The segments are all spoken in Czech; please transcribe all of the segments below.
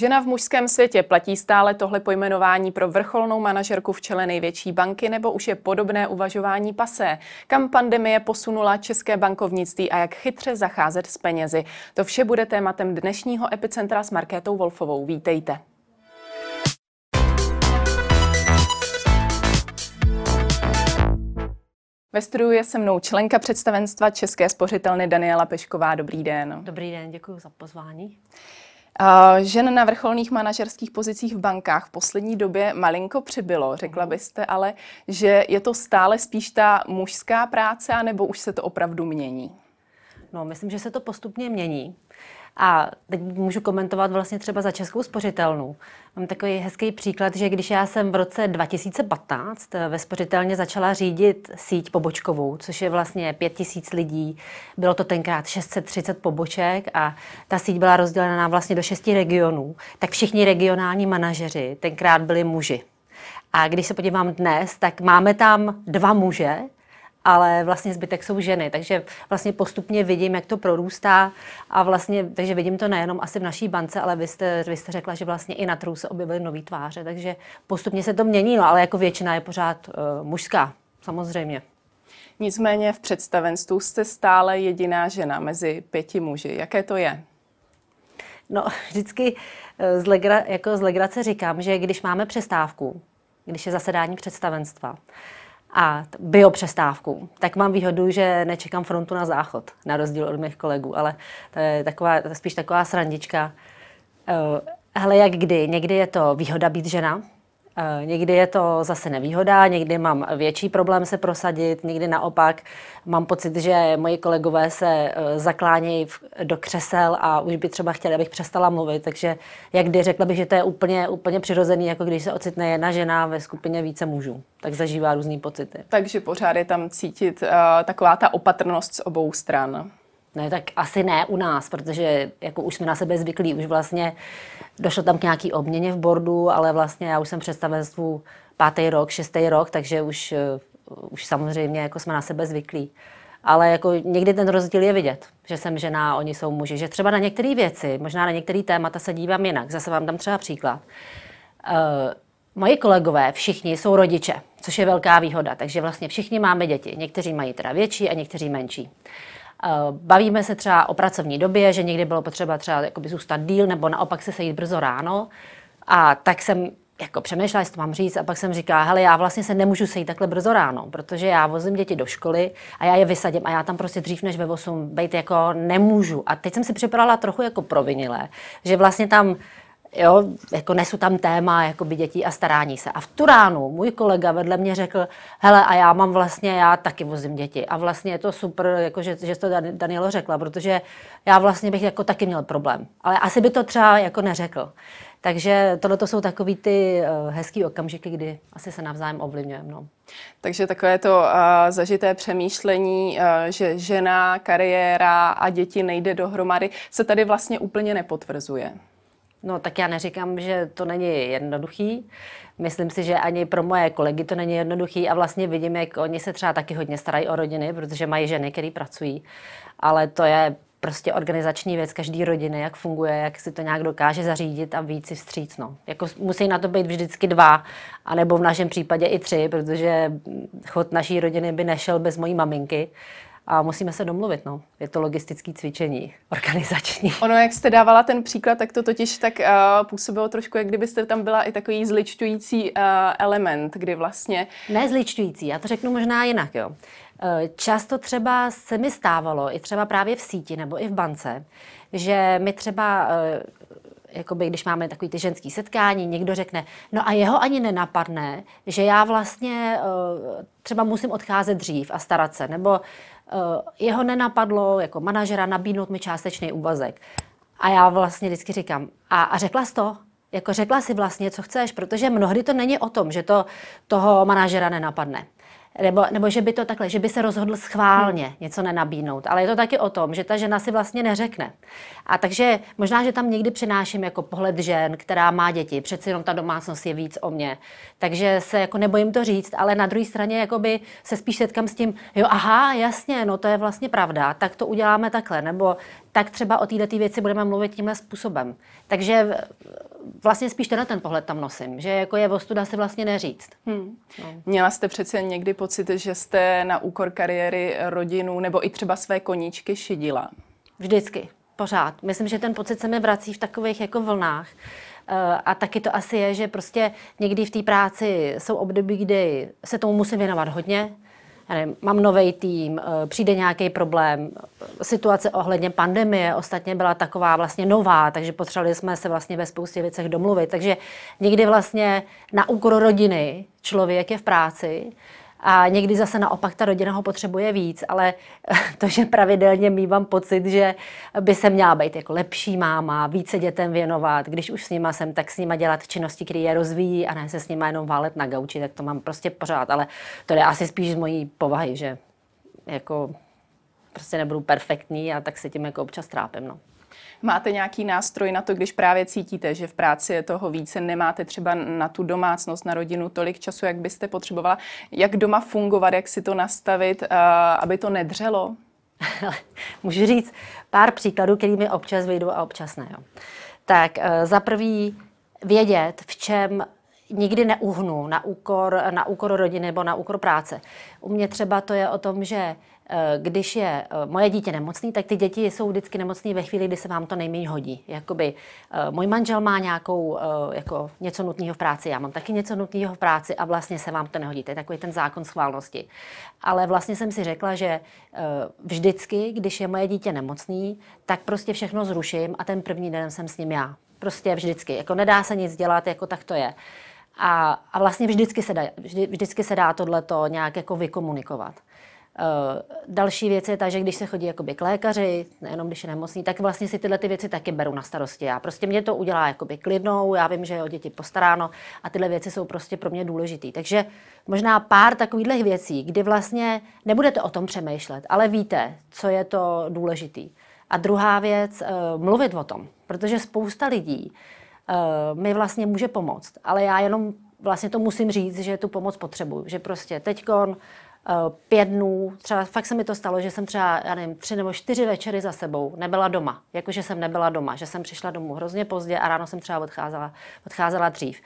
Žena v mužském světě platí stále tohle pojmenování pro vrcholnou manažerku v čele největší banky nebo už je podobné uvažování pasé? Kam pandemie posunula české bankovnictví a jak chytře zacházet s penězi? To vše bude tématem dnešního Epicentra s Markétou Wolfovou. Vítejte. Ve studiu je se mnou členka představenstva České spořitelny Daniela Pešková. Dobrý den. Dobrý den, děkuji za pozvání. Žen na vrcholných manažerských pozicích v bankách v poslední době malinko přibylo. Řekla mhm. byste ale, že je to stále spíš ta mužská práce, nebo už se to opravdu mění? No, myslím, že se to postupně mění. A teď můžu komentovat vlastně třeba za Českou spořitelnu. Mám takový hezký příklad, že když já jsem v roce 2015 ve spořitelně začala řídit síť pobočkovou, což je vlastně 5000 lidí, bylo to tenkrát 630 poboček a ta síť byla rozdělená vlastně do šesti regionů, tak všichni regionální manažeři tenkrát byli muži. A když se podívám dnes, tak máme tam dva muže, ale vlastně zbytek jsou ženy, takže vlastně postupně vidím, jak to prorůstá a vlastně, takže vidím to nejenom asi v naší bance, ale vy jste, vy jste řekla, že vlastně i na trhu se objevily nové tváře, takže postupně se to mění, no, ale jako většina je pořád uh, mužská, samozřejmě. Nicméně v představenstvu jste stále jediná žena mezi pěti muži. Jaké to je? No, vždycky eh, z, legra, jako z legrace říkám, že když máme přestávku, když je zasedání představenstva, a biopřestávku, tak mám výhodu, že nečekám frontu na záchod, na rozdíl od mých kolegů, ale to je taková, spíš taková srandička. Eh, hele, jak kdy? Někdy je to výhoda být žena, někdy je to zase nevýhoda, někdy mám větší problém se prosadit, někdy naopak mám pocit, že moji kolegové se eh, zaklánějí do křesel a už by třeba chtěli, abych přestala mluvit. Takže jak kdy řekla bych, že to je úplně, úplně přirozený, jako když se ocitne jedna žena ve skupině více mužů. Tak zažívá různý pocity. Takže pořád je tam cítit uh, taková ta opatrnost z obou stran. Ne, tak asi ne u nás, protože jako už jsme na sebe zvyklí, už vlastně došlo tam k nějaký obměně v bordu, ale vlastně já už jsem představenstvu pátý rok, šestý rok, takže už, uh, už samozřejmě jako jsme na sebe zvyklí. Ale jako někdy ten rozdíl je vidět, že jsem žena oni jsou muži. Že třeba na některé věci, možná na některé témata se dívám jinak. Zase vám dám třeba příklad. Uh, moji kolegové všichni jsou rodiče, což je velká výhoda. Takže vlastně všichni máme děti. Někteří mají teda větší a někteří menší. Eh, bavíme se třeba o pracovní době, že někdy bylo potřeba třeba zůstat díl nebo naopak se sejít brzo ráno. A tak jsem jako přemýšlela, jestli to mám říct, a pak jsem říkala, hele, já vlastně se nemůžu sejít takhle brzo ráno, protože já vozím děti do školy a já je vysadím a já tam prostě dřív než ve 8 být jako nemůžu. A teď jsem si připravila trochu jako provinilé, že vlastně tam Jo, jako nesu tam téma jakoby dětí a starání se. A v tu ránu můj kolega vedle mě řekl, hele, a já mám vlastně, já taky vozím děti. A vlastně je to super, jako že, že to Danielo řekla, protože já vlastně bych jako taky měl problém. Ale asi by to třeba jako neřekl. Takže tohle to jsou takový ty uh, hezký okamžiky, kdy asi se navzájem ovlivňujeme. No. Takže takové to uh, zažité přemýšlení, uh, že žena, kariéra a děti nejde dohromady, se tady vlastně úplně nepotvrzuje. No tak já neříkám, že to není jednoduchý. Myslím si, že ani pro moje kolegy to není jednoduchý a vlastně vidím, jak oni se třeba taky hodně starají o rodiny, protože mají ženy, které pracují. Ale to je prostě organizační věc každé rodiny, jak funguje, jak si to nějak dokáže zařídit a víc si vstříc. No. Jako musí na to být vždycky dva, anebo v našem případě i tři, protože chod naší rodiny by nešel bez mojí maminky a musíme se domluvit. No. Je to logistické cvičení, organizační. Ono, jak jste dávala ten příklad, tak to totiž tak uh, působilo trošku, jak kdybyste tam byla i takový zličtující uh, element, kdy vlastně... Ne zličtující, já to řeknu možná jinak. Jo. Eh, často třeba se mi stávalo, i třeba právě v síti nebo i v bance, že mi třeba jakoby, když máme takový ty ženský setkání, někdo řekne, no a jeho ani nenapadne, že já vlastně třeba musím odcházet dřív a starat se, nebo jeho nenapadlo jako manažera nabídnout mi částečný úvazek. A já vlastně vždycky říkám, a, a řekla jsi to? Jako řekla si vlastně, co chceš, protože mnohdy to není o tom, že to toho manažera nenapadne. Nebo, nebo že by to takhle, že by se rozhodl schválně hmm. něco nenabídnout. Ale je to taky o tom, že ta žena si vlastně neřekne. A takže možná, že tam někdy přináším jako pohled žen, která má děti. Přeci jenom ta domácnost je víc o mě. Takže se jako nebojím to říct, ale na druhé straně jakoby se spíš setkám s tím, jo, aha, jasně, no to je vlastně pravda, tak to uděláme takhle. Nebo tak třeba o této věci budeme mluvit tímhle způsobem. Takže vlastně spíš tenhle ten pohled tam nosím, že jako je ostuda si vlastně neříct. Hmm. No. Měla jste přece někdy pocit, že jste na úkor kariéry rodinu nebo i třeba své koníčky šidila? Vždycky, pořád. Myslím, že ten pocit se mi vrací v takových jako vlnách. Eh, a taky to asi je, že prostě někdy v té práci jsou období, kdy se tomu musím věnovat hodně, nevím, mám nový tým, eh, přijde nějaký problém, situace ohledně pandemie ostatně byla taková vlastně nová, takže potřebovali jsme se vlastně ve spoustě věcech domluvit. Takže někdy vlastně na úkor rodiny člověk je v práci a někdy zase naopak ta rodina ho potřebuje víc, ale to, že pravidelně mývám pocit, že by se měla být jako lepší máma, více dětem věnovat, když už s nima jsem, tak s nima dělat činnosti, které je rozvíjí a ne se s nima jenom válet na gauči, tak to mám prostě pořád, ale to je asi spíš z mojí povahy, že jako prostě nebudu perfektní a tak se tím jako občas trápím. No. Máte nějaký nástroj na to, když právě cítíte, že v práci je toho více, nemáte třeba na tu domácnost, na rodinu tolik času, jak byste potřebovala. Jak doma fungovat, jak si to nastavit, aby to nedřelo? Můžu říct pár příkladů, kterými občas vyjdou a občas ne. Tak e, za prvý vědět, v čem nikdy neuhnu na úkor, na úkor rodiny nebo na úkor práce. U mě třeba to je o tom, že Eh, když je eh, moje dítě nemocný, tak ty děti jsou vždycky nemocný ve chvíli, kdy se vám to nejméně hodí. Jakoby eh, můj manžel má nějakou, jako něco nutného v práci, já mám taky něco nutného v práci a vlastně se vám to nehodí. To je takový ten zákon schválnosti. Ale vlastně jsem si řekla, že vždycky, když je moje dítě nemocný, tak prostě všechno zruším a ten první den jsem s ním já. Prostě vždycky. Jako nedá se nic dělat, jako tak to je. A, a vlastně vždycky se dá, vždy, vždycky se dá tohleto nějak jako vykomunikovat. Uh, další věc je ta, že když se chodí jakoby k lékaři, nejenom když je nemocný, tak vlastně si tyhle ty věci taky beru na starosti. Já prostě mě to udělá jakoby klidnou, já vím, že je o děti postaráno a tyhle věci jsou prostě pro mě důležité. Takže možná pár takových věcí, kdy vlastně nebudete o tom přemýšlet, ale víte, co je to důležitý. A druhá věc, uh, mluvit o tom, protože spousta lidí uh, mi vlastně může pomoct, ale já jenom vlastně to musím říct, že tu pomoc potřebuju, že prostě teďkon Eh, pět dnů, třeba fakt se mi to stalo, že jsem třeba, já nevím, tři nebo čtyři večery za sebou nebyla doma. Jakože jsem nebyla doma, že jsem přišla domů hrozně pozdě a ráno jsem třeba odcházela, odcházela dřív.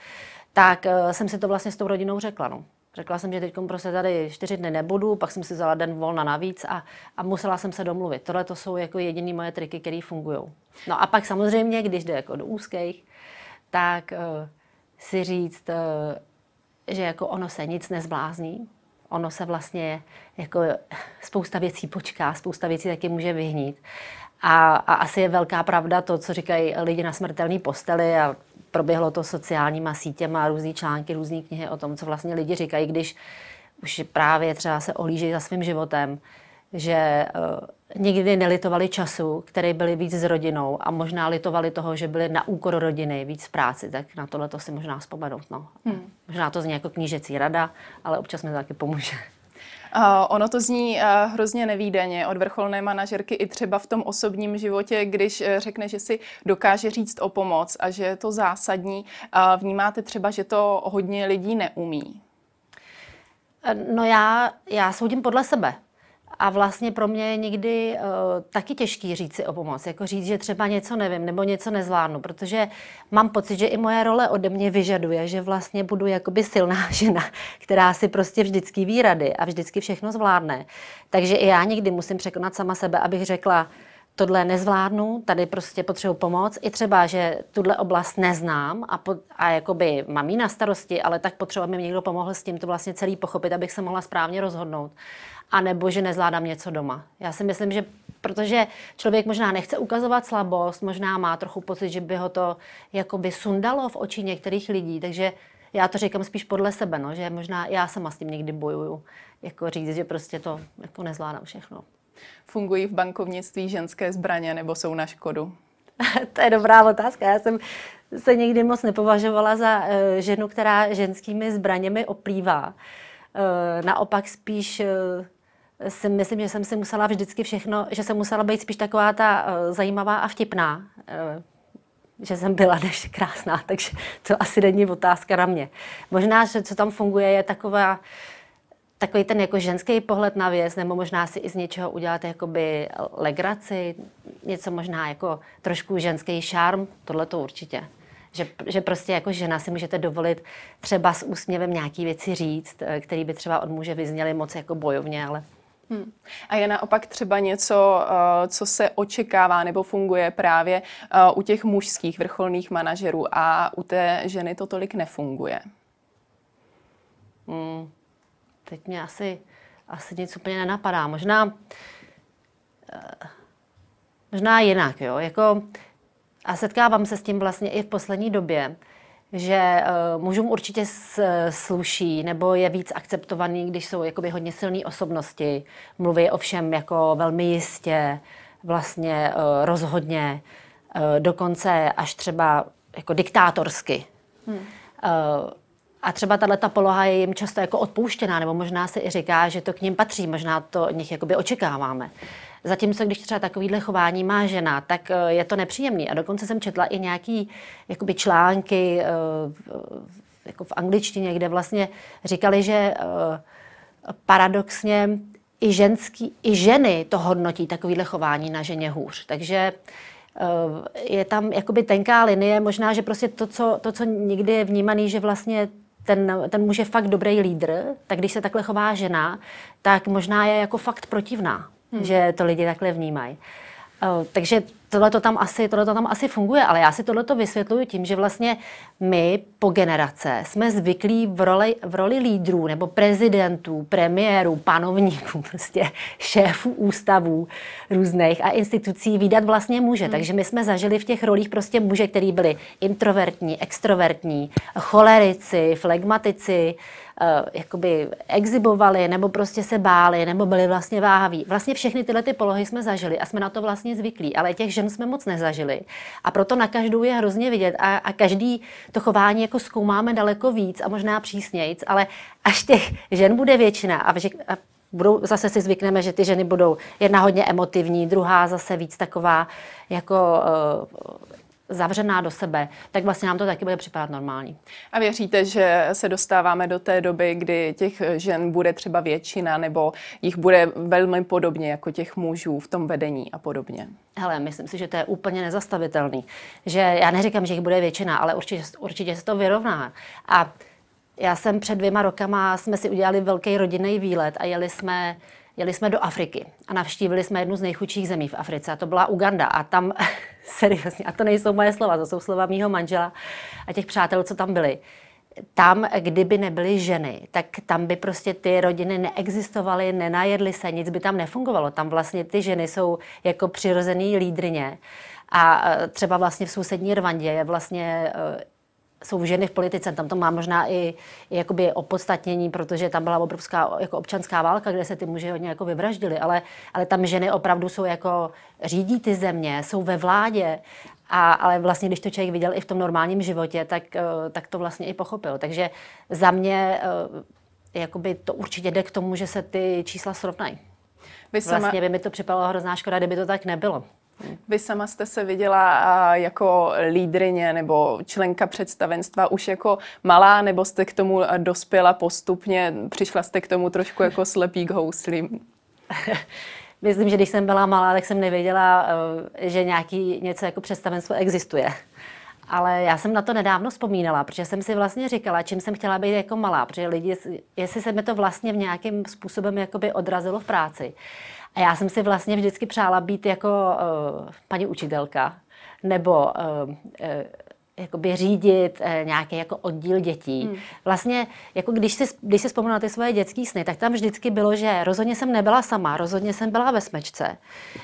Tak uh, jsem si to vlastně s tou rodinou řekla. No. Řekla jsem, že teď prostě tady čtyři dny nebudu, pak jsem si vzala den volna navíc a, a musela jsem se domluvit. Tohle to jsou jako jediné moje triky, které fungují. No a pak samozřejmě, když jde jako do úzkých, tak uh, si říct, uh, že jako ono se nic nezblázní, ono se vlastně jako spousta věcí počká, spousta věcí taky může vyhnít. A, a asi je velká pravda to, co říkají lidi na smrtelné posteli a proběhlo to sociálníma sítěma, různé články, různé knihy o tom, co vlastně lidi říkají, když už právě třeba se ohlížejí za svým životem, že uh, nikdy nelitovali času, který byli víc s rodinou a možná litovali toho, že byli na úkor rodiny, víc v práci, tak na tohle to si možná vzpomenout. No. Hmm. Možná to zní jako knížecí rada, ale občas mi to taky pomůže. Uh, ono to zní uh, hrozně nevýdaně od vrcholné manažerky i třeba v tom osobním životě, když uh, řekne, že si dokáže říct o pomoc a že je to zásadní. Uh, vnímáte třeba, že to hodně lidí neumí? No já, já soudím podle sebe. A vlastně pro mě je někdy uh, taky těžký říct si o pomoc, jako říct, že třeba něco nevím nebo něco nezvládnu, protože mám pocit, že i moje role ode mě vyžaduje, že vlastně budu jakoby silná žena, která si prostě vždycky ví rady a vždycky všechno zvládne. Takže i já někdy musím překonat sama sebe, abych řekla, tohle nezvládnu, tady prostě potřebuji pomoc. I třeba, že tuhle oblast neznám a, po, a jakoby mám jí na starosti, ale tak potřebuji, aby mi někdo pomohl s tím to vlastně celý pochopit, abych se mohla správně rozhodnout a nebo že nezvládám něco doma. Já si myslím, že protože člověk možná nechce ukazovat slabost, možná má trochu pocit, že by ho to jakoby sundalo v oči některých lidí, takže já to říkám spíš podle sebe, no, že možná já sama s tím někdy bojuju, jako říct, že prostě to jako nezvládám všechno. Fungují v bankovnictví ženské zbraně nebo jsou na škodu? to je dobrá otázka. Já jsem se nikdy moc nepovažovala za uh, ženu, která ženskými zbraněmi oplývá. Uh, naopak spíš uh, si myslím, že jsem si musela vždycky všechno, že jsem musela být spíš taková ta uh, zajímavá a vtipná. Uh, že jsem byla než krásná, takže to asi není otázka na mě. Možná, že co tam funguje, je taková takový ten jako ženský pohled na věc, nebo možná si i z něčeho udělat jakoby legraci, něco možná jako trošku ženský šarm, tohle to určitě. Že, že prostě jako žena si můžete dovolit třeba s úsměvem nějaký věci říct, eh, který by třeba od muže vyzněly moc jako bojovně, ale Hmm. A je naopak třeba něco, eh, co se očekává nebo funguje právě eh, u těch mužských vrcholných manažerů a u té ženy to tolik nefunguje? Hmm. Teď mě asi, asi nic úplně nenapadá. Možná, možná jinak, jo. Jako, a setkávám se s tím vlastně i v poslední době, že uh, mužům určitě sluší nebo je víc akceptovaný, když jsou jakoby hodně silné osobnosti, mluví o všem jako velmi jistě, vlastně uh, rozhodně, uh, dokonce až třeba jako diktátorsky. Hmm. Uh, a třeba tahle ta poloha je jim často jako odpouštěná, nebo možná se i říká, že to k ním patří, možná to od nich jakoby očekáváme. Zatímco když třeba takovýhle chování má žena, tak eh, je to nepříjemný. A dokonce jsem četla i nějaký jakoby články eh, jako v angličtině, kde vlastně říkali, že eh, paradoxně i, ženský, i ženy to hodnotí takovýhle chování na ženě hůř. Takže je tam jakoby tenká linie, možná, že prostě to, co, to, co nikdy je vnímaný, že vlastně ten, ten muž je fakt dobrý lídr, tak když se takhle chová žena, tak možná je jako fakt protivná hmm. že to lidi takhle vnímají. Uh, takže tohle to tam asi, tohle to tam asi funguje, ale já si tohle to vysvětluju tím, že vlastně my po generace jsme zvyklí v roli, v roli lídrů nebo prezidentů, premiérů, panovníků, prostě šéfů ústavů různých a institucí výdat vlastně muže. Hmm. Takže my jsme zažili v těch rolích prostě muže, který byli introvertní, extrovertní, cholerici, flegmatici, jakoby exibovali, nebo prostě se báli, nebo byli vlastně váhaví. Vlastně všechny tyhle ty polohy jsme zažili a jsme na to vlastně zvyklí, ale těch žen jsme moc nezažili. A proto na každou je hrozně vidět a, a každý to chování jako zkoumáme daleko víc a možná přísnějc, ale až těch žen bude většina a, a budou, zase si zvykneme, že ty ženy budou jedna hodně emotivní, druhá zase víc taková jako uh, zavřená do sebe, tak vlastně nám to taky bude připadat normální. A věříte, že se dostáváme do té doby, kdy těch žen bude třeba většina nebo jich bude velmi podobně jako těch mužů v tom vedení a podobně? Hele, myslím si, že to je úplně nezastavitelný. Že já neříkám, že jich bude většina, ale určitě, určitě se to vyrovná. A já jsem před dvěma rokama, jsme si udělali velký rodinný výlet a jeli jsme Jeli jsme do Afriky a navštívili jsme jednu z nejchudších zemí v Africe a to byla Uganda a tam, seriózně, a to nejsou moje slova, to jsou slova mýho manžela a těch přátel, co tam byli. Tam, kdyby nebyly ženy, tak tam by prostě ty rodiny neexistovaly, nenajedly se, nic by tam nefungovalo. Tam vlastně ty ženy jsou jako přirozený lídrině. A e, třeba vlastně v sousední Rwandě je vlastně e, jsou ženy v politice, tam to má možná i, i jakoby opodstatnění, protože tam byla obrovská jako občanská válka, kde se ty muži hodně jako vyvraždili, ale, ale tam ženy opravdu jsou jako, řídí ty země, jsou ve vládě, a, ale vlastně, když to člověk viděl i v tom normálním životě, tak, eh, tak to vlastně i pochopil. Takže za mě eh, jakoby to určitě jde k tomu, že se ty čísla srovnají. Vy sama... Vlastně by mi to připadalo hrozná škoda, kdyby to tak nebylo. Vy sama jste se viděla jako lídrině nebo členka představenstva už jako malá, nebo jste k tomu dospěla postupně? Přišla jste k tomu trošku jako slepý k houslím? Myslím, že když jsem byla malá, tak jsem nevěděla, eh, že nějaký něco jako představenstvo existuje. Ale já jsem na to nedávno vzpomínala, protože jsem si vlastně říkala, čím jsem chtěla být jako malá, protože lidi, jestli se mi to vlastně v nějakým způsobem jakoby odrazilo v práci. A já jsem si vlastně vždycky přála být jako uh, paní učitelka nebo uh, uh, jakoby řídit eh, nějaký jako oddíl dětí. Hmm. Vlastně, jako když si, když si vzpomínala ty svoje dětské sny, tak tam vždycky bylo, že rozhodně jsem nebyla sama, rozhodně jsem byla ve smečce.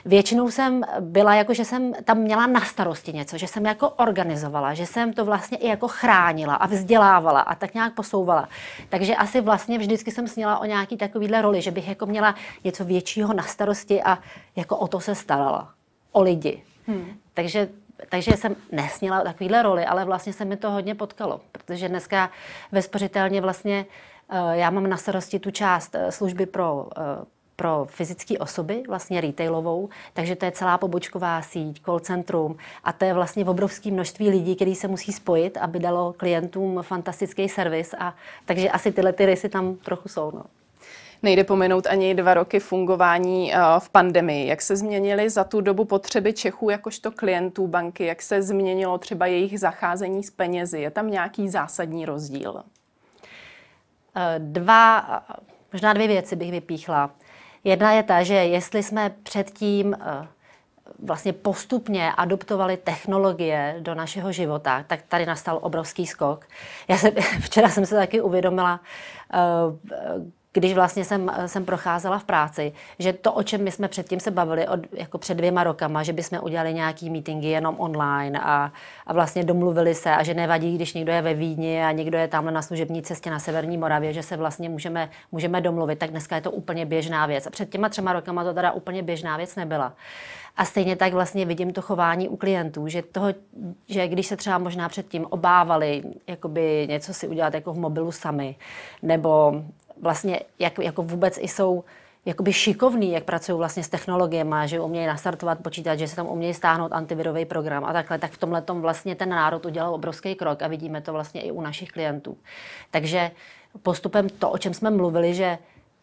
Většinou jsem byla jako, že jsem tam měla na starosti něco, že jsem jako organizovala, že jsem to vlastně i jako chránila a vzdělávala a tak nějak posouvala. Takže asi vlastně vždycky jsem sněla o nějaký takovýhle roli, že bych jako měla něco většího na starosti a jako o to se starala. O lidi. Hmm. Takže takže jsem nesněla takovýhle roli, ale vlastně se mi to hodně potkalo, protože dneska ve spořitelně vlastně eh, já mám na starosti tu část eh, služby pro eh, pro fyzické osoby, vlastně retailovou, takže to je celá pobočková síť, call centrum a to je vlastně obrovské množství lidí, který se musí spojit, aby dalo klientům fantastický servis a takže asi tyhle ty rysy tam trochu jsou. No. Nejde pomenout ani dva roky fungování v pandemii. Jak se změnily za tu dobu potřeby Čechů jakožto klientů banky? Jak se změnilo třeba jejich zacházení s penězi? Je tam nějaký zásadní rozdíl? Dva, možná dvě věci bych vypíchla. Jedna je ta, že jestli jsme předtím eh, vlastně postupně adoptovali technologie do našeho života, tak tady nastal obrovský skok. Já se, včera jsem se taky uvědomila, eh, když vlastně jsem, jsem procházela v práci, že to, o čem my jsme předtím se bavili od, jako před dvěma rokama, že bychom udělali nějaký meetingy jenom online a, a vlastně domluvili se a že nevadí, když někdo je ve Vídni a někdo je tamhle na služební cestě na Severní Moravě, že se vlastně můžeme, můžeme domluvit, tak dneska je to úplně běžná věc. A před těma třema rokama to teda úplně běžná věc nebyla. A stejně tak vlastně vidím to chování u klientů, že, toho, že když se třeba možná předtím obávali jakoby něco si udělat jako v mobilu sami, nebo vlastně jak, jako vůbec i jsou jakoby šikovný, jak pracují vlastně s technologiemi, že umějí nastartovat počítač, že se tam umějí stáhnout antivirový program a takhle, tak v tomhle tom vlastně ten národ udělal obrovský krok a vidíme to vlastně i u našich klientů. Takže postupem to, o čem jsme mluvili, že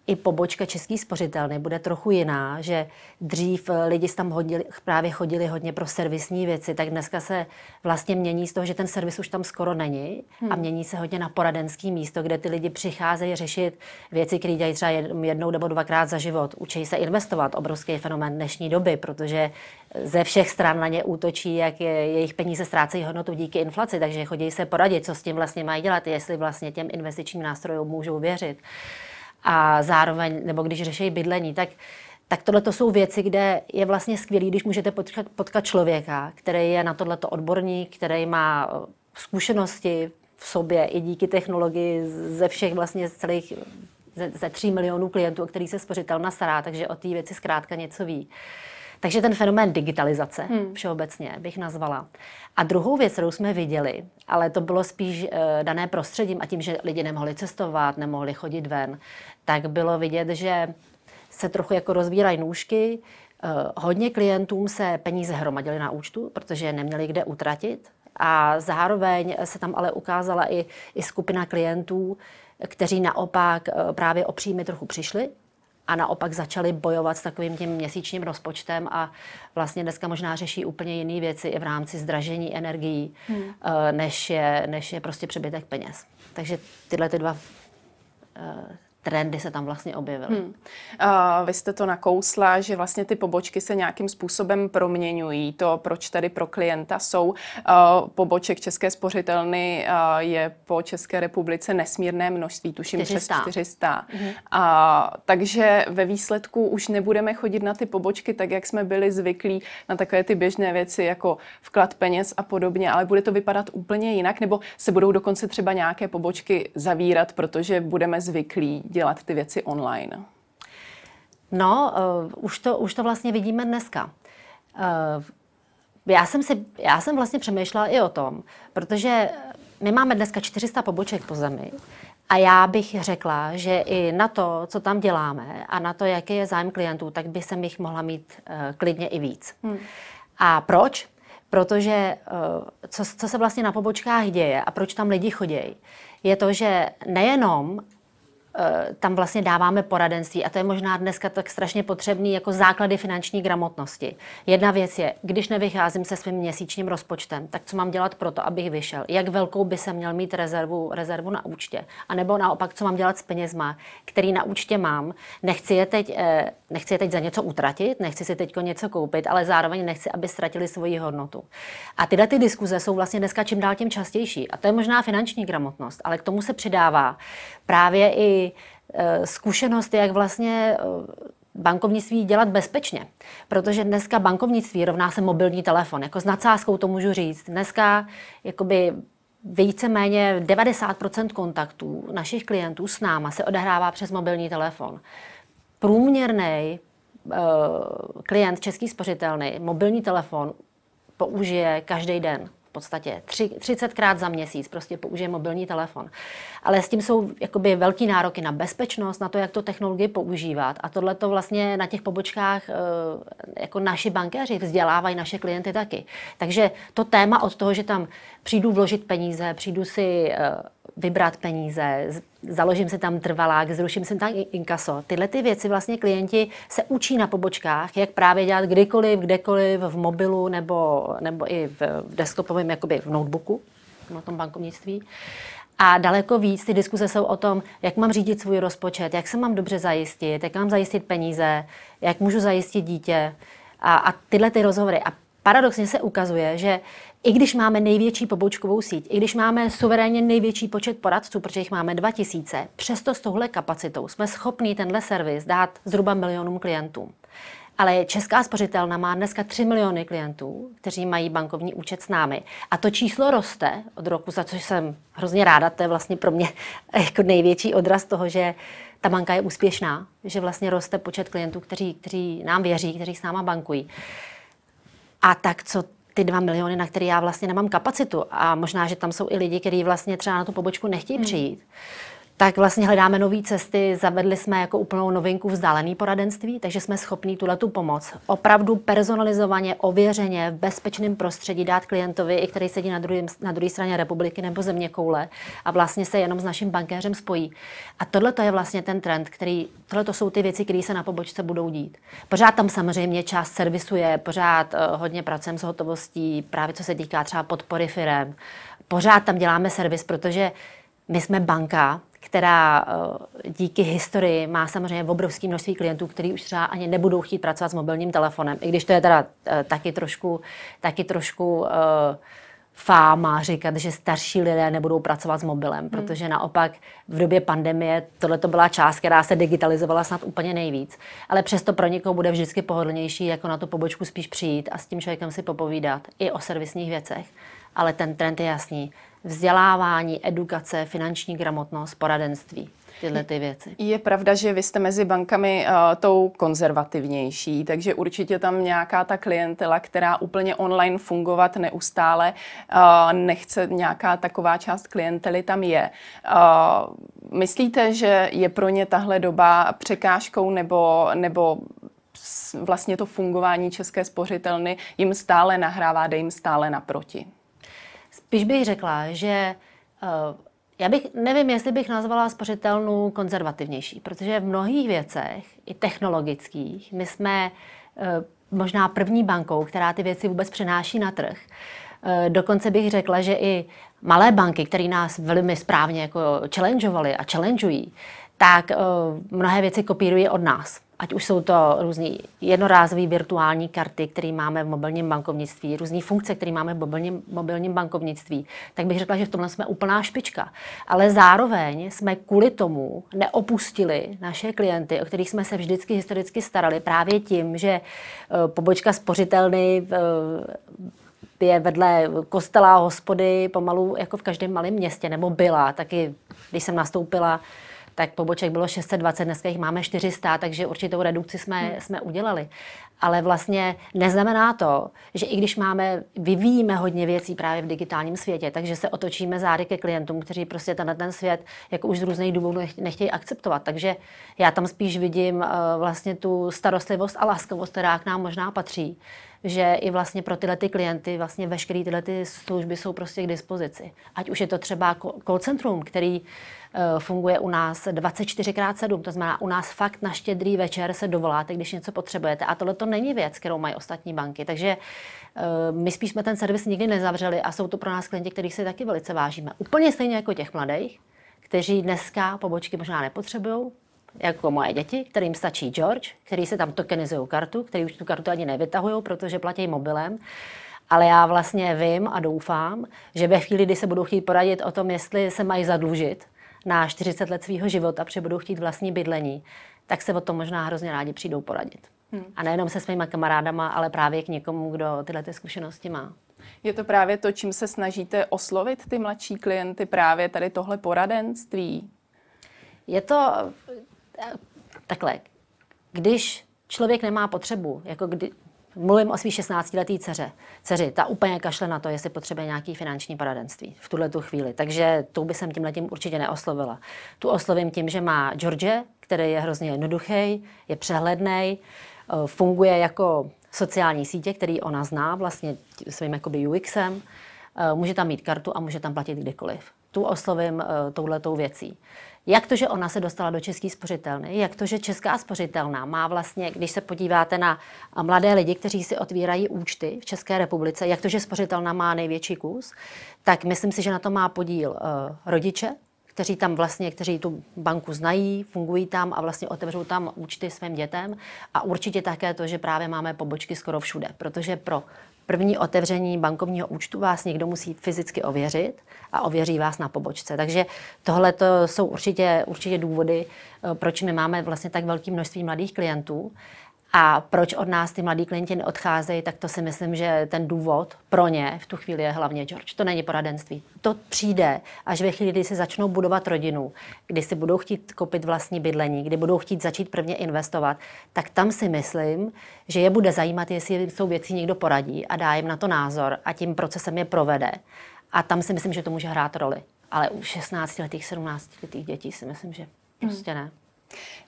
i pobočka Český spořitelny bude trochu jiná, že dřív eh, lidi tam hodili, právě chodili hodně pro servisní věci, tak dneska se vlastně mění z toho, že ten servis už tam skoro není hmm. a mění se hodně na poradenský místo, kde ty lidi přicházejí řešit věci, které dělají třeba jednou nebo dvakrát za život. Učí se investovat, obrovský fenomén dnešní doby, protože ze všech stran na ně útočí, jak je, jejich peníze ztrácejí hodnotu díky inflaci, takže chodí se poradit, co s tím vlastně mají dělat, jestli vlastně těm investičním nástrojům můžou věřit a zároveň, nebo když řeší bydlení, tak tak tohle to jsou věci, kde je vlastně skvělé, když můžete potkat, potkat člověka, který je na tohleto odborník, který má eh, zkušenosti v sobě i díky technologii ze všech vlastně celých ze, ze 3 milionů klientů, o který se spořitelna stará, takže o té věci zkrátka něco ví. Takže ten fenomén digitalizace hmm. všeobecně bych nazvala. A druhou věc, kterou jsme viděli, ale to bylo spíš uh, dané prostředím a tím, že lidi nemohli cestovat, nemohli chodit ven, tak bylo vidět, že se trochu jako rozvírají nůžky, uh, hodně klientům se peníze hromadily na účtu, protože neměli kde utratit. A zároveň se tam ale ukázala i, i skupina klientů, kteří naopak uh, právě o příjmy trochu přišli, a naopak začali bojovat s takovým tím měsíčním rozpočtem a vlastně dneska možná řeší úplně jiné věci i v rámci zdražení energií, hmm. Eh, než, je, než je prostě přebytek peněz. Takže tyhle ty dva eh, trendy se tam vlastně objevily. Hmm. Uh, vy jste to nakousla, že vlastně ty pobočky se nějakým způsobem proměňují. To, proč tady pro klienta jsou uh, poboček České spořitelny, uh, je po České republice nesmírné množství, tuším 400. přes 400. Hmm. Uh, takže ve výsledku už nebudeme chodit na ty pobočky tak, jak jsme byli zvyklí na takové ty běžné věci jako vklad peněz a podobně, ale bude to vypadat úplně jinak, nebo se budou dokonce třeba nějaké pobočky zavírat, protože budeme zvyklí dělat ty věci online? No, uh, už, to, už to vlastně vidíme dneska. Uh, já jsem, si, já jsem vlastně přemýšlela i o tom, protože my máme dneska 400 poboček po zemi a já bych řekla, že i na to, co tam děláme a na to, jaký je zájem klientů, tak by jsem jich mohla mít uh, klidně i víc. Hmm. A proč? Protože uh, co, co se vlastně na pobočkách děje a proč tam lidi chodí, je to, že nejenom tam vlastně dáváme poradenství a to je možná dneska tak strašně potřebný jako základy finanční gramotnosti. Jedna věc je, když nevycházím se svým měsíčním rozpočtem, tak co mám dělat pro to, abych vyšel? Jak velkou by se měl mít rezervu, rezervu na účtě? A nebo naopak, co mám dělat s penězma, který na účtě mám? Nechci je teď, eh, nechci je teď za něco utratit, nechci si teď něco koupit, ale zároveň nechci, aby ztratili svoji hodnotu. A tyhle ty diskuze jsou vlastně dneska čím dál tím častější. A to je možná finanční gramotnost, ale k tomu se přidává právě i Eh, zkušenost, jak vlastně eh, bankovnictví dělat bezpečně. Protože dneska bankovnictví rovná se mobilní telefon. Jako s nadsázkou to můžu říct. Dneska jakoby víceméně 90% kontaktů našich klientů s náma se odehrává přes mobilní telefon. Průměrný uh, klient Český spořitelný mobilní telefon použije každý den podstatě 30krát za měsíc prostě použije mobilní telefon. Ale s tím jsou jakoby velký nároky na bezpečnost, na to, jak to technologii používat. A tohle to vlastně na těch pobočkách eh, jako naši bankéři vzdělávají naše klienty taky. Takže to téma od toho, že tam přijdu vložit peníze, přijdu si eh, vybrat peníze, založím si tam trvalák, zruším si tam inkaso. Tyhle ty věci vlastně klienti se učí na pobočkách, jak právě dělat kdykoliv, kdekoliv, v mobilu nebo, nebo i v, v desktopovém, jakoby v notebooku, na tom bankovnictví. A daleko víc ty diskuze jsou o tom, jak mám řídit svůj rozpočet, jak se mám dobře zajistit, jak mám zajistit peníze, jak můžu zajistit dítě a, a tyhle ty rozhovory. A paradoxně se ukazuje, že i když máme největší pobočkovou síť, i když máme suverénně největší počet poradců, protože jich máme 2000, přesto s touhle kapacitou jsme schopni tenhle servis dát zhruba milionům klientům. Ale Česká spořitelna má dneska 3 miliony klientů, kteří mají bankovní účet s námi. A to číslo roste od roku, za což jsem hrozně ráda. To je vlastně pro mě jako největší odraz toho, že ta banka je úspěšná, že vlastně roste počet klientů, kteří, kteří nám věří, kteří s náma bankují. A tak co ty dva miliony, na které já vlastně nemám kapacitu a možná, že tam jsou i lidi, kteří vlastně třeba na tu pobočku nechtějí hmm. přijít, tak vlastně hledáme nové cesty. Zavedli jsme jako úplnou novinku vzdálený poradenství, takže jsme schopni tuhle tu pomoc opravdu personalizovaně, ověřeně, v bezpečném prostředí dát klientovi, i který sedí na druhé na druhé straně republiky nebo země koule a vlastně se jenom s naším bankéřem spojí. A tohle to je vlastně ten trend, který, tohle to jsou ty věci, které se na pobočce budou dít. Pořád tam samozřejmě část servisuje, pořád uh, hodně pracujeme s hotovostí, právě co se týká třeba podpory firem. Pořád tam děláme servis, protože my jsme banka, která eh, díky historii má samozřejmě obrovské množství klientů, kteří už třeba ani nebudou chtít pracovat s mobilním telefonem, i když to je teda eh, taky trošku, taky trošku uh, fáma říkat, že starší lidé nebudou pracovat s mobilem, hmm. protože naopak v době pandemie tohle to byla část, která se digitalizovala snad úplně nejvíc. Ale přesto pro někoho bude vždycky pohodlnější jako na tu pobočku spíš přijít a s tím člověkem si popovídat i o servisních věcech. Ale ten trend je jasný vzdělávání, edukace, finanční gramotnost, poradenství tyhle ty věci. Je pravda, že vy jste mezi bankami uh, tou konzervativnější, takže určitě tam nějaká ta klientela, která úplně online fungovat neustále uh, nechce, nějaká taková část klientely tam je. Uh, myslíte, že je pro ně tahle doba překážkou nebo, nebo vlastně to fungování České spořitelny jim stále nahrává, jde jim stále naproti? Spíš bych řekla, že uh, já bych, nevím, jestli bych nazvala spořitelnu konzervativnější, protože v mnohých věcech, i technologických, my jsme uh, možná první bankou, která ty věci vůbec přenáší na trh. Uh, dokonce bych řekla, že i malé banky, které nás velmi správně jako challengeovaly a challengeují, tak mnohé věci kopírují od nás ať už jsou to různé jednorázové virtuální karty, které máme v mobilním bankovnictví, různé funkce, které máme v mobilním, mobilním bankovnictví, tak bych řekla, že v tomhle jsme úplná špička. Ale zároveň jsme kvůli tomu neopustili naše klienty, o kterých jsme se vždycky historicky starali právě tím, že eh, pobočka spořitelny eh, je vedle kostela, hospody, pomalu jako v každém malém městě, nebo byla, taky když jsem nastoupila tak poboček bylo 620, dneska jich máme 400, takže určitou redukci jsme, hmm. jsme udělali. Ale vlastně neznamená to, že i když máme, vyvíjíme hodně věcí právě v digitálním světě, takže se otočíme zády ke klientům, kteří prostě ten, ten svět jako už z různých důvodů nechtějí akceptovat. Takže já tam spíš vidím uh, vlastně tu starostlivost a laskavost, která k nám možná patří že i vlastně pro tyhle ty klienty vlastně veškeré tyhle ty služby jsou prostě k dispozici. Ať už je to třeba call centrum, který Eh, funguje u nás 24x7, to znamená, u nás fakt na štědrý večer se dovoláte, když něco potřebujete. A tohle to není věc, kterou mají ostatní banky. Takže eh, my spíš jsme ten servis nikdy nezavřeli a jsou to pro nás klienti, kterých si taky velice vážíme. Úplně stejně jako těch mladých, kteří dneska pobočky možná nepotřebují, jako moje děti, kterým stačí George, který se tam tokenizují kartu, který už tu kartu ani nevytahují, protože platí mobilem. Ale já vlastně vím a doufám, že ve chvíli, kdy se budou chtít poradit o tom, jestli se mají zadlužit, na 40 let svého života, protože budou chtít vlastní bydlení, tak se o tom možná hrozně rádi přijdou poradit. Hmm. A nejenom se svými kamarádama, ale právě k někomu, kdo tyhle ty zkušenosti má. Je to právě to, čím se snažíte oslovit ty mladší klienty, právě tady tohle poradenství? Je to takhle, když člověk nemá potřebu, jako kdy, Mluvím o svých 16-letý dceře. Dceři, ta úplně kašle na to, jestli potřebuje nějaký finanční poradenství v tuhle tu chvíli. Takže tu by jsem tímhle tím určitě neoslovila. Tu oslovím tím, že má George, který je hrozně jednoduchý, je přehledný, eh, funguje jako sociální sítě, který ona zná vlastně svým jakoby UXem, eh, může tam mít kartu a může tam platit kdykoliv. tu oslovím uh, touhletou věcí. Jak to, že ona se dostala do České spořitelny? Jak to, že Česká spořitelná má vlastně, když se podíváte na mladé lidi, kteří si otvírají účty v České republice, jak to, že spořitelná má největší kus, tak myslím si, že na to má podíl uh, rodiče, kteří tam vlastně, kteří tu banku znají, fungují tam a vlastně otevřou tam účty svým dětem. A určitě také to, že právě máme pobočky skoro všude, protože pro první otevření bankovního účtu vás někdo musí fyzicky ověřit a ověří vás na pobočce. Takže tohle jsou určitě, určitě důvody, eh, proč my máme vlastně tak velké množství mladých klientů. A proč od nás ty mladí klienti neodcházejí, tak to si myslím, že ten důvod pro ně v tu chvíli je hlavně George. To není poradenství. To přijde až ve chvíli, kdy si začnou budovat rodinu, kdy si budou chtít koupit vlastní bydlení, kdy budou chtít začít prvně investovat, tak tam si myslím, že je bude zajímat, jestli jsou věci někdo poradí a dá jim na to názor a tím procesem je provede. A tam si myslím, že to může hrát roli. Ale u 16 letých, 17 letých dětí si myslím, že prostě ne.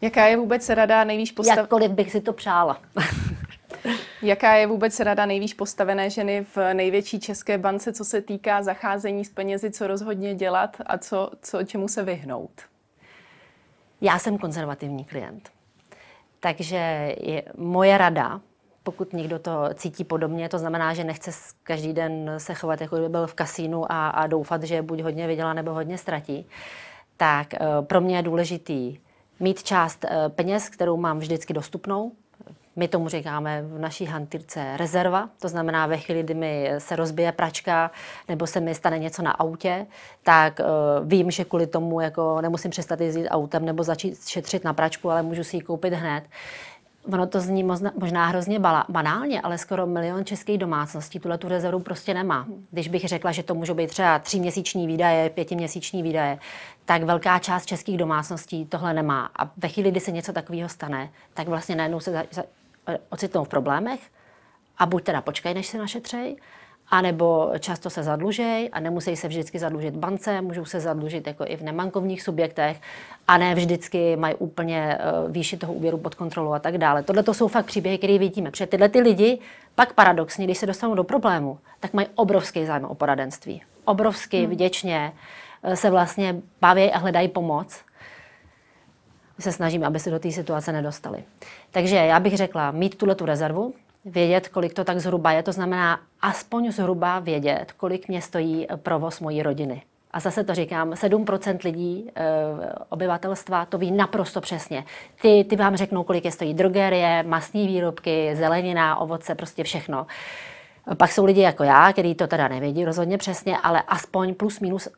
Jaká je vůbec rada nejvíc postavené? Jakkoliv bych si to přála. Jaká je vůbec rada nejvíc postavené ženy v největší české bance, co se týká zacházení s penězi, co rozhodně dělat a co, co čemu se vyhnout? Já jsem konzervativní klient. Takže je moje rada, pokud někdo to cítí podobně, to znamená, že nechce každý den se chovat, jako kdyby byl v kasínu a, a doufat, že buď hodně vydělá nebo hodně ztratí, tak uh, pro mě je důležitý mít část eh, peněz, kterou mám vždycky dostupnou. My tomu říkáme v naší hantýrce rezerva, to znamená ve chvíli, kdy mi se rozbije pračka nebo se mi stane něco na autě, tak uh, vím, že kvůli tomu jako nemusím přestat jezdit autem nebo začít šetřit na pračku, ale můžu si ji koupit hned. Ono to zní možná, možná hrozně banálně, ale skoro milion českých domácností tuhle tu rezervu prostě nemá. Když bych řekla, že to můžou být třeba tříměsíční výdaje, pětiměsíční výdaje, tak velká část českých domácností tohle nemá. A ve chvíli, kdy se něco takového stane, tak vlastně najednou se za, za, ocitnou v problémech a buď teda počkají, než se našetřej, anebo často se zadlužej a nemusí se vždycky zadlužit bance, můžou se zadlužit jako i v nebankovních subjektech a ne vždycky mají úplně uh, výši toho úvěru pod kontrolou a tak dále. Tohle to jsou fakt příběhy, které vidíme. Protože tyhle ty lidi pak paradoxně, když se dostanou do problému, tak mají obrovský zájem o poradenství. Obrovsky hmm. vděčně se vlastně baví a hledají pomoc. My se snažíme, aby se do té situace nedostali. Takže já bych řekla, mít tuhle tu rezervu, vědět, kolik to tak zhruba je. To znamená aspoň zhruba vědět, kolik mě stojí provoz mojí rodiny. A zase to říkám, 7% lidí, e, obyvatelstva, to ví naprosto přesně. Ty, ty vám řeknou, kolik je stojí drogerie, masní výrobky, zelenina, ovoce, prostě všechno. Pak jsou lidi jako já, kteří to teda nevědí rozhodně přesně, ale aspoň plus minus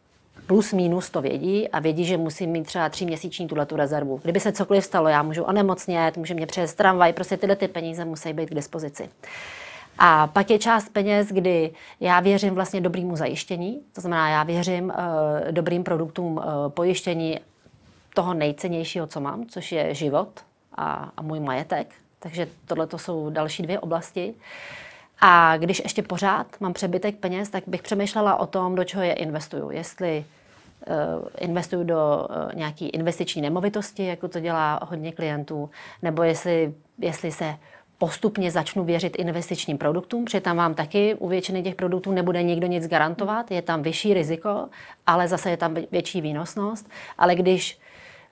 plus minus to vědí a vědí, že musím mít třeba tři měsíční tuhle tu rezervu. Kdyby se cokoliv stalo, já můžu onemocnět, může mě přes tramvaj, prostě tyhle ty peníze musí být k dispozici. A pak je část peněz, kdy já věřím vlastně dobrýmu zajištění, to znamená, já věřím uh, dobrým produktům uh, pojištění toho nejcennějšího, co mám, což je život a, a můj majetek. Takže tohle to jsou další dvě oblasti. A když ještě pořád mám přebytek peněz, tak bych přemýšlela o tom, do čeho je investuju. Jestli uh, investuju do uh, nějaký investiční nemovitosti, jako to dělá hodně klientů, nebo jestli, jestli se postupně začnu věřit investičním produktům, protože tam vám taky u většiny těch produktů nebude nikdo nic garantovat, je tam vyšší riziko, ale zase je tam větší výnosnost. Ale když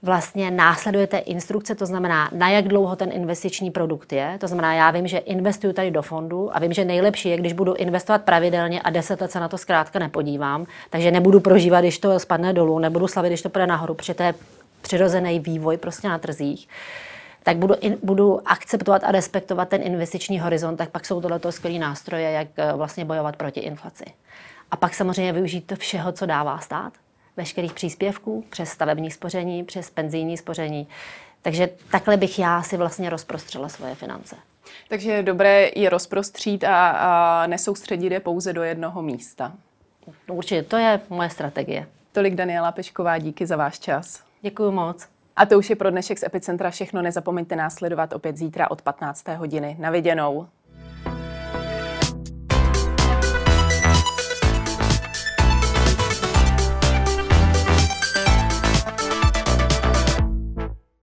vlastně následujete instrukce, to znamená, na jak dlouho ten investiční produkt je. To znamená, já vím, že investuju tady do fondu a vím, že nejlepší je, když budu investovat pravidelně a deset let se na to zkrátka nepodívám. Takže nebudu prožívat, když to spadne dolů, nebudu slavit, když to půjde nahoru, protože to je přirozený vývoj prostě na trzích tak budu, in, budu akceptovat a respektovat ten investiční horizont, tak pak jsou tohle skvělé nástroje, jak eh, vlastně bojovat proti inflaci. A pak samozřejmě využít všeho, co dává stát, veškerých příspěvků, přes stavební spoření, přes penzijní spoření. Takže takhle bych já si vlastně rozprostřela svoje finance. Takže je dobré je rozprostřít a, a nesoustředit je pouze do jednoho místa. No, určitě, to je moje strategie. Tolik Daniela Pešková, díky za váš čas. Děkuji moc. A to už je pro dnešek z Epicentra všechno. Nezapomeňte následovat opět zítra od 15. hodiny. Na viděnou.